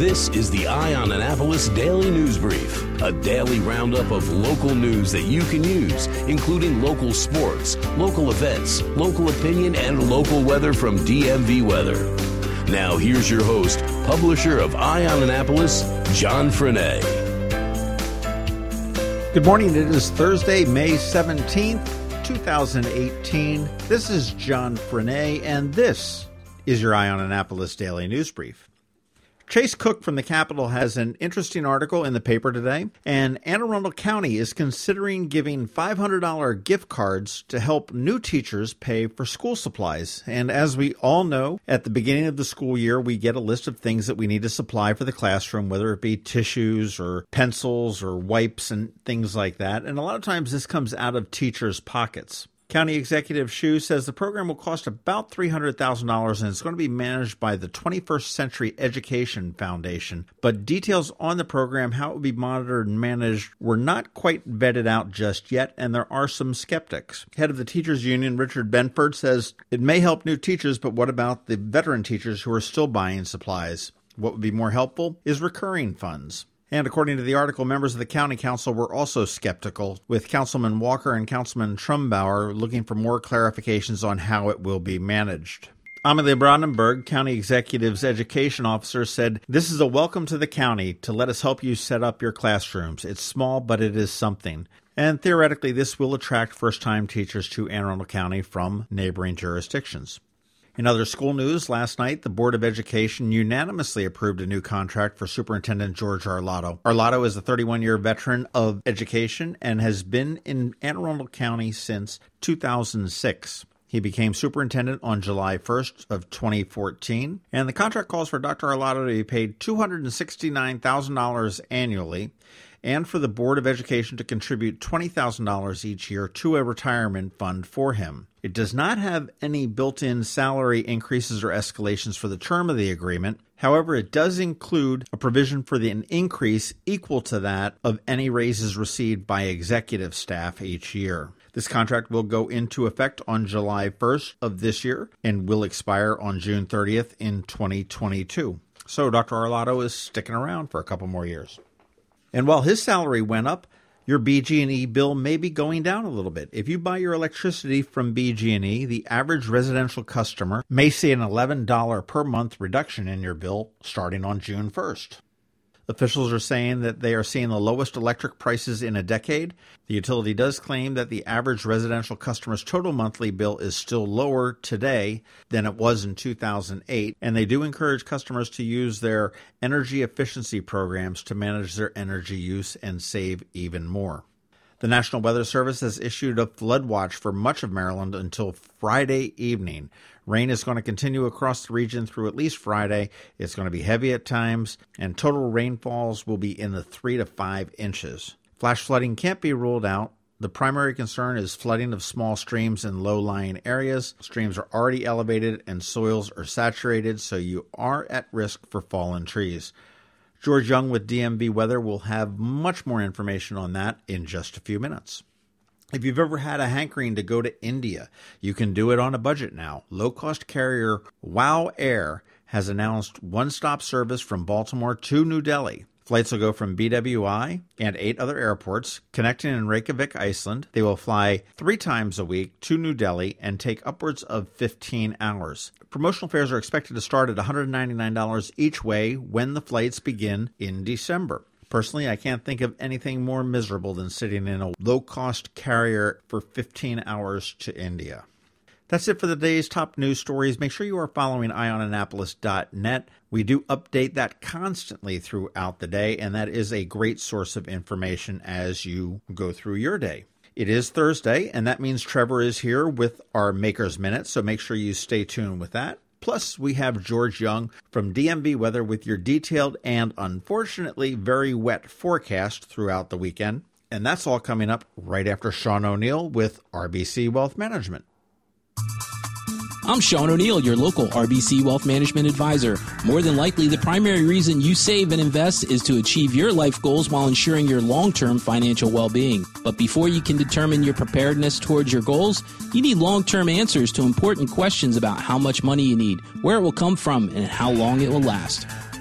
This is the Eye on Annapolis Daily News Brief, a daily roundup of local news that you can use, including local sports, local events, local opinion, and local weather from DMV Weather. Now, here's your host, publisher of Eye on Annapolis, John Frenaye. Good morning. It is Thursday, May 17th, 2018. This is John Frenaye, and this is your Eye on Annapolis Daily News Brief. Chase Cook from the Capital has an interesting article in the paper today, and Anne Arundel County is considering giving $500 gift cards to help new teachers pay for school supplies. And as we all know, at the beginning of the school year, we get a list of things that we need to supply for the classroom, whether it be tissues or pencils or wipes and things like that. And a lot of times this comes out of teachers' pockets. County Executive Schuh says the program will cost about $300,000 and it's going to be managed by the 21st Century Education Foundation. But details on the program, how it will be monitored and managed, were not quite vetted out just yet, and there are some skeptics. Head of the Teachers Union, Richard Benfer, says it may help new teachers, but what about the veteran teachers who are still buying supplies? What would be more helpful is recurring funds. And according to the article, members of the county council were also skeptical, with Councilman Walker and Councilman Trumbauer looking for more clarifications on how it will be managed. Amalie Brandenburg, County Executive's education officer, said, This is a welcome to the county to let us help you set up your classrooms. It's small, but it is something. And theoretically, this will attract first time teachers to Anne Arundel County from neighboring jurisdictions. In other school news, last night the Board of Education unanimously approved a new contract for Superintendent George Arlotto. Arlotto is a 31 year veteran of education and has been in Anne Arundel County since 2006. He became superintendent on July 1st of 2014, and the contract calls for Dr. Arlotto to be paid $269,000 annually and for the Board of Education to contribute $20,000 each year to a retirement fund for him. It does not have any built in salary increases or escalations for the term of the agreement. However, it does include a provision for the, an increase equal to that of any raises received by executive staff each year. This contract will go into effect on July 1st of this year and will expire on June 30th in 2022. So Dr. Arlotto is sticking around for a couple more years. And while his salary went up, your BG&E bill may be going down a little bit. If you buy your electricity from BG&E, the average residential customer may see an $11 per month reduction in your bill starting on June 1st. Officials are saying that they are seeing the lowest electric prices in a decade. The utility does claim that the average residential customer's total monthly bill is still lower today than it was in 2008, and they do encourage customers to use their energy efficiency programs to manage their energy use and save even more. The National Weather Service has issued a flood watch for much of Maryland until Friday evening. Rain is going to continue across the region through at least Friday. It's going to be heavy at times, and total rainfalls will be in the 3 to 5 inches. Flash flooding can't be ruled out. The primary concern is flooding of small streams in low lying areas. Streams are already elevated and soils are saturated, so you are at risk for fallen trees. George Young with DMV Weather will have much more information on that in just a few minutes. If you've ever had a hankering to go to India, you can do it on a budget now. Low cost carrier WOW Air has announced one stop service from Baltimore to New Delhi. Flights will go from BWI and eight other airports, connecting in Reykjavik, Iceland. They will fly three times a week to New Delhi and take upwards of 15 hours. Promotional fares are expected to start at $199 each way when the flights begin in December. Personally, I can't think of anything more miserable than sitting in a low cost carrier for 15 hours to India. That's it for the day's top news stories. Make sure you are following eyeonannapolis.net. We do update that constantly throughout the day, and that is a great source of information as you go through your day. It is Thursday, and that means Trevor is here with our Maker's Minute, so make sure you stay tuned with that. Plus, we have George Young from DMV Weather with your detailed and unfortunately very wet forecast throughout the weekend. And that's all coming up right after Sean O'Neill with RBC Wealth Management. I'm Sean O'Neill, your local RBC Wealth Management Advisor. More than likely, the primary reason you save and invest is to achieve your life goals while ensuring your long term financial well being. But before you can determine your preparedness towards your goals, you need long term answers to important questions about how much money you need, where it will come from, and how long it will last.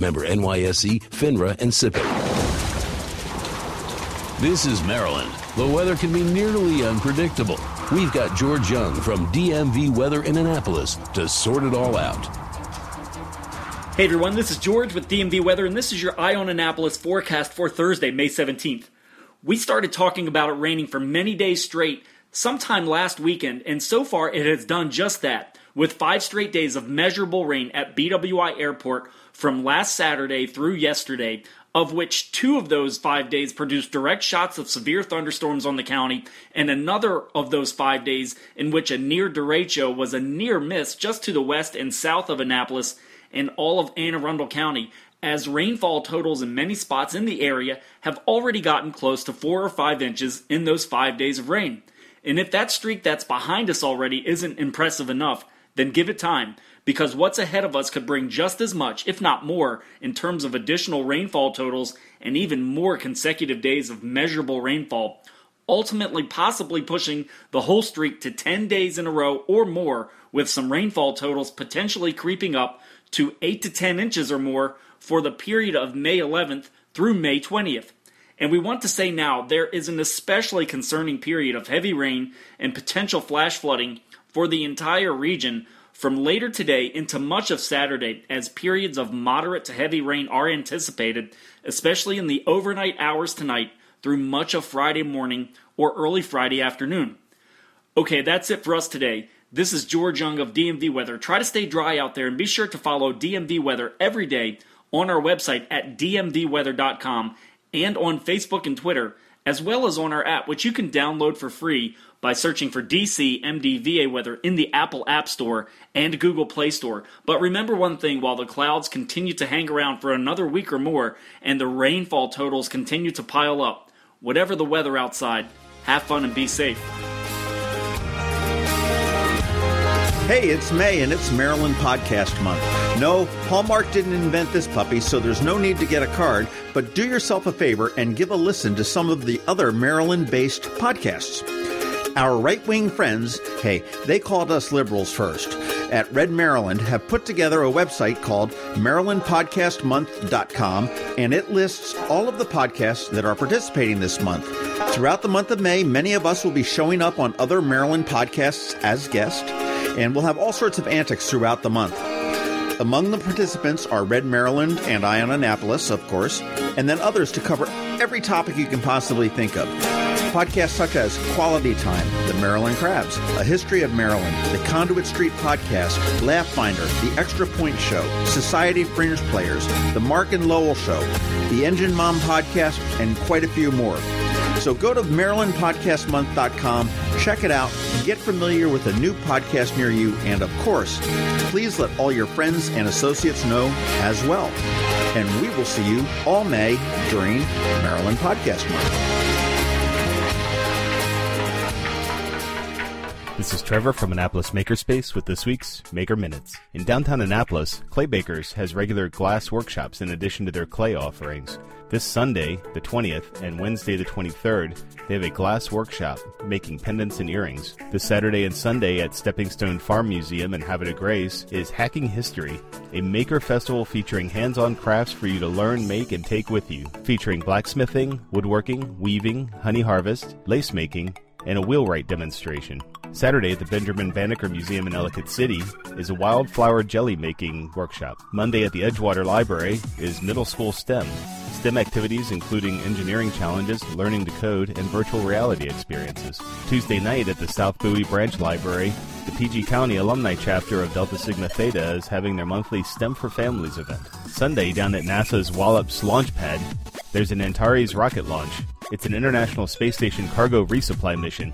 Member NYSE, FINRA, and SIPC. This is Maryland. The weather can be nearly unpredictable. We've got George Young from DMV Weather in Annapolis to sort it all out. Hey everyone, this is George with DMV Weather, and this is your Eye on Annapolis forecast for Thursday, May 17th. We started talking about it raining for many days straight sometime last weekend, and so far it has done just that, with five straight days of measurable rain at BWI Airport from last Saturday through yesterday, of which two of those five days produced direct shots of severe thunderstorms on the county, and another of those five days in which a near derecho was a near miss just to the west and south of Annapolis and all of Anne Arundel County, as rainfall totals in many spots in the area have already gotten close to four or five inches in those five days of rain. And if that streak that's behind us already isn't impressive enough, then give it time because what's ahead of us could bring just as much, if not more, in terms of additional rainfall totals and even more consecutive days of measurable rainfall, ultimately possibly pushing the whole streak to 10 days in a row or more, with some rainfall totals potentially creeping up to 8 to 10 inches or more for the period of May 11th through May 20th. And we want to say now there is an especially concerning period of heavy rain and potential flash flooding for the entire region from later today into much of Saturday as periods of moderate to heavy rain are anticipated, especially in the overnight hours tonight through much of Friday morning or early Friday afternoon. Okay, that's it for us today. This is George Young of DMV Weather. Try to stay dry out there and be sure to follow DMV Weather every day on our website at dmvweather.com and on Facebook and Twitter, as well as on our app, which you can download for free by searching for DC MDVA weather in the Apple App Store and Google Play Store. But remember one thing while the clouds continue to hang around for another week or more and the rainfall totals continue to pile up, whatever the weather outside, have fun and be safe. Hey, it's May and it's Maryland Podcast Month. No, Hallmark didn't invent this puppy, so there's no need to get a card, but do yourself a favor and give a listen to some of the other Maryland based podcasts. Our right wing friends, hey, they called us liberals first, at Red Maryland have put together a website called MarylandPodcastMonth.com, and it lists all of the podcasts that are participating this month. Throughout the month of May, many of us will be showing up on other Maryland podcasts as guests, and we'll have all sorts of antics throughout the month. Among the participants are Red Maryland and Eye on Annapolis, of course, and then others to cover every topic you can possibly think of. Podcasts such as Quality Time, The Maryland Crabs, A History of Maryland, The Conduit Street Podcast, Laugh Finder, The Extra Point Show, Society Fringe Players, The Mark and Lowell Show, The Engine Mom Podcast, and quite a few more. So go to MarylandPodcastMonth.com, check it out, get familiar with a new podcast near you, and of course, please let all your friends and associates know as well. And we will see you all May during Maryland Podcast Month. This is Trevor from Annapolis Makerspace with this week's Maker Minutes. In downtown Annapolis, Clay Bakers has regular glass workshops in addition to their clay offerings. This Sunday, the 20th, and Wednesday, the 23rd, they have a glass workshop making pendants and earrings. This Saturday and Sunday at Stepping Stone Farm Museum in de Grace is Hacking History, a maker festival featuring hands on crafts for you to learn, make, and take with you, featuring blacksmithing, woodworking, weaving, honey harvest, lace making, and a wheelwright demonstration. Saturday at the Benjamin Banneker Museum in Ellicott City is a wildflower jelly making workshop. Monday at the Edgewater Library is middle school STEM. STEM activities including engineering challenges, learning to code, and virtual reality experiences. Tuesday night at the South Bowie Branch Library the PG County Alumni Chapter of Delta Sigma Theta is having their monthly STEM for Families event. Sunday, down at NASA's Wallops launch pad, there's an Antares rocket launch. It's an International Space Station cargo resupply mission.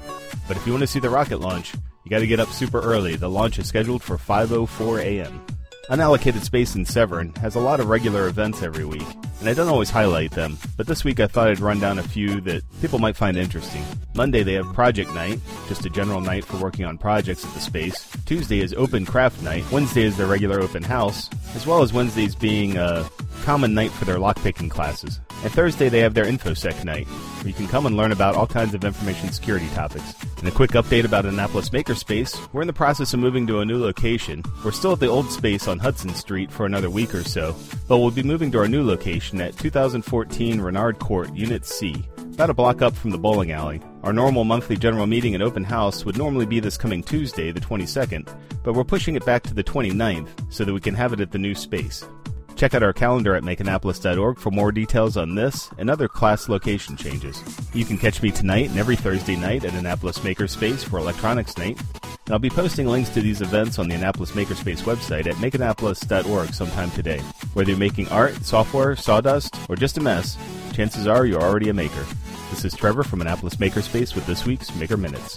But if you want to see the rocket launch, you got to get up super early. The launch is scheduled for 5:04 a.m. Unallocated Space in Severn has a lot of regular events every week, and I don't always highlight them, but this week I thought I'd run down a few that people might find interesting. Monday they have Project Night, just a general night for working on projects at the space. Tuesday is Open Craft Night. Wednesday is their regular open house, as well as Wednesdays being a common night for their lockpicking classes. And Thursday they have their InfoSec night, where you can come and learn about all kinds of information security topics. And a quick update about Annapolis Makerspace, we're in the process of moving to a new location. We're still at the old space on Hudson Street for another week or so, but we'll be moving to our new location at 2014 Renard Court, Unit C, about a block up from the bowling alley. Our normal monthly general meeting and open house would normally be this coming Tuesday, the 22nd, but we're pushing it back to the 29th so that we can have it at the new space. Check out our calendar at makeannapolis.org for more details on this and other class location changes. You can catch me tonight and every Thursday night at Annapolis Makerspace for Electronics Night. And I'll be posting links to these events on the Annapolis Makerspace website at makeannapolis.org sometime today. Whether you're making art, software, sawdust, or just a mess, chances are you're already a maker. This is Trevor from Annapolis Makerspace with this week's Maker Minutes.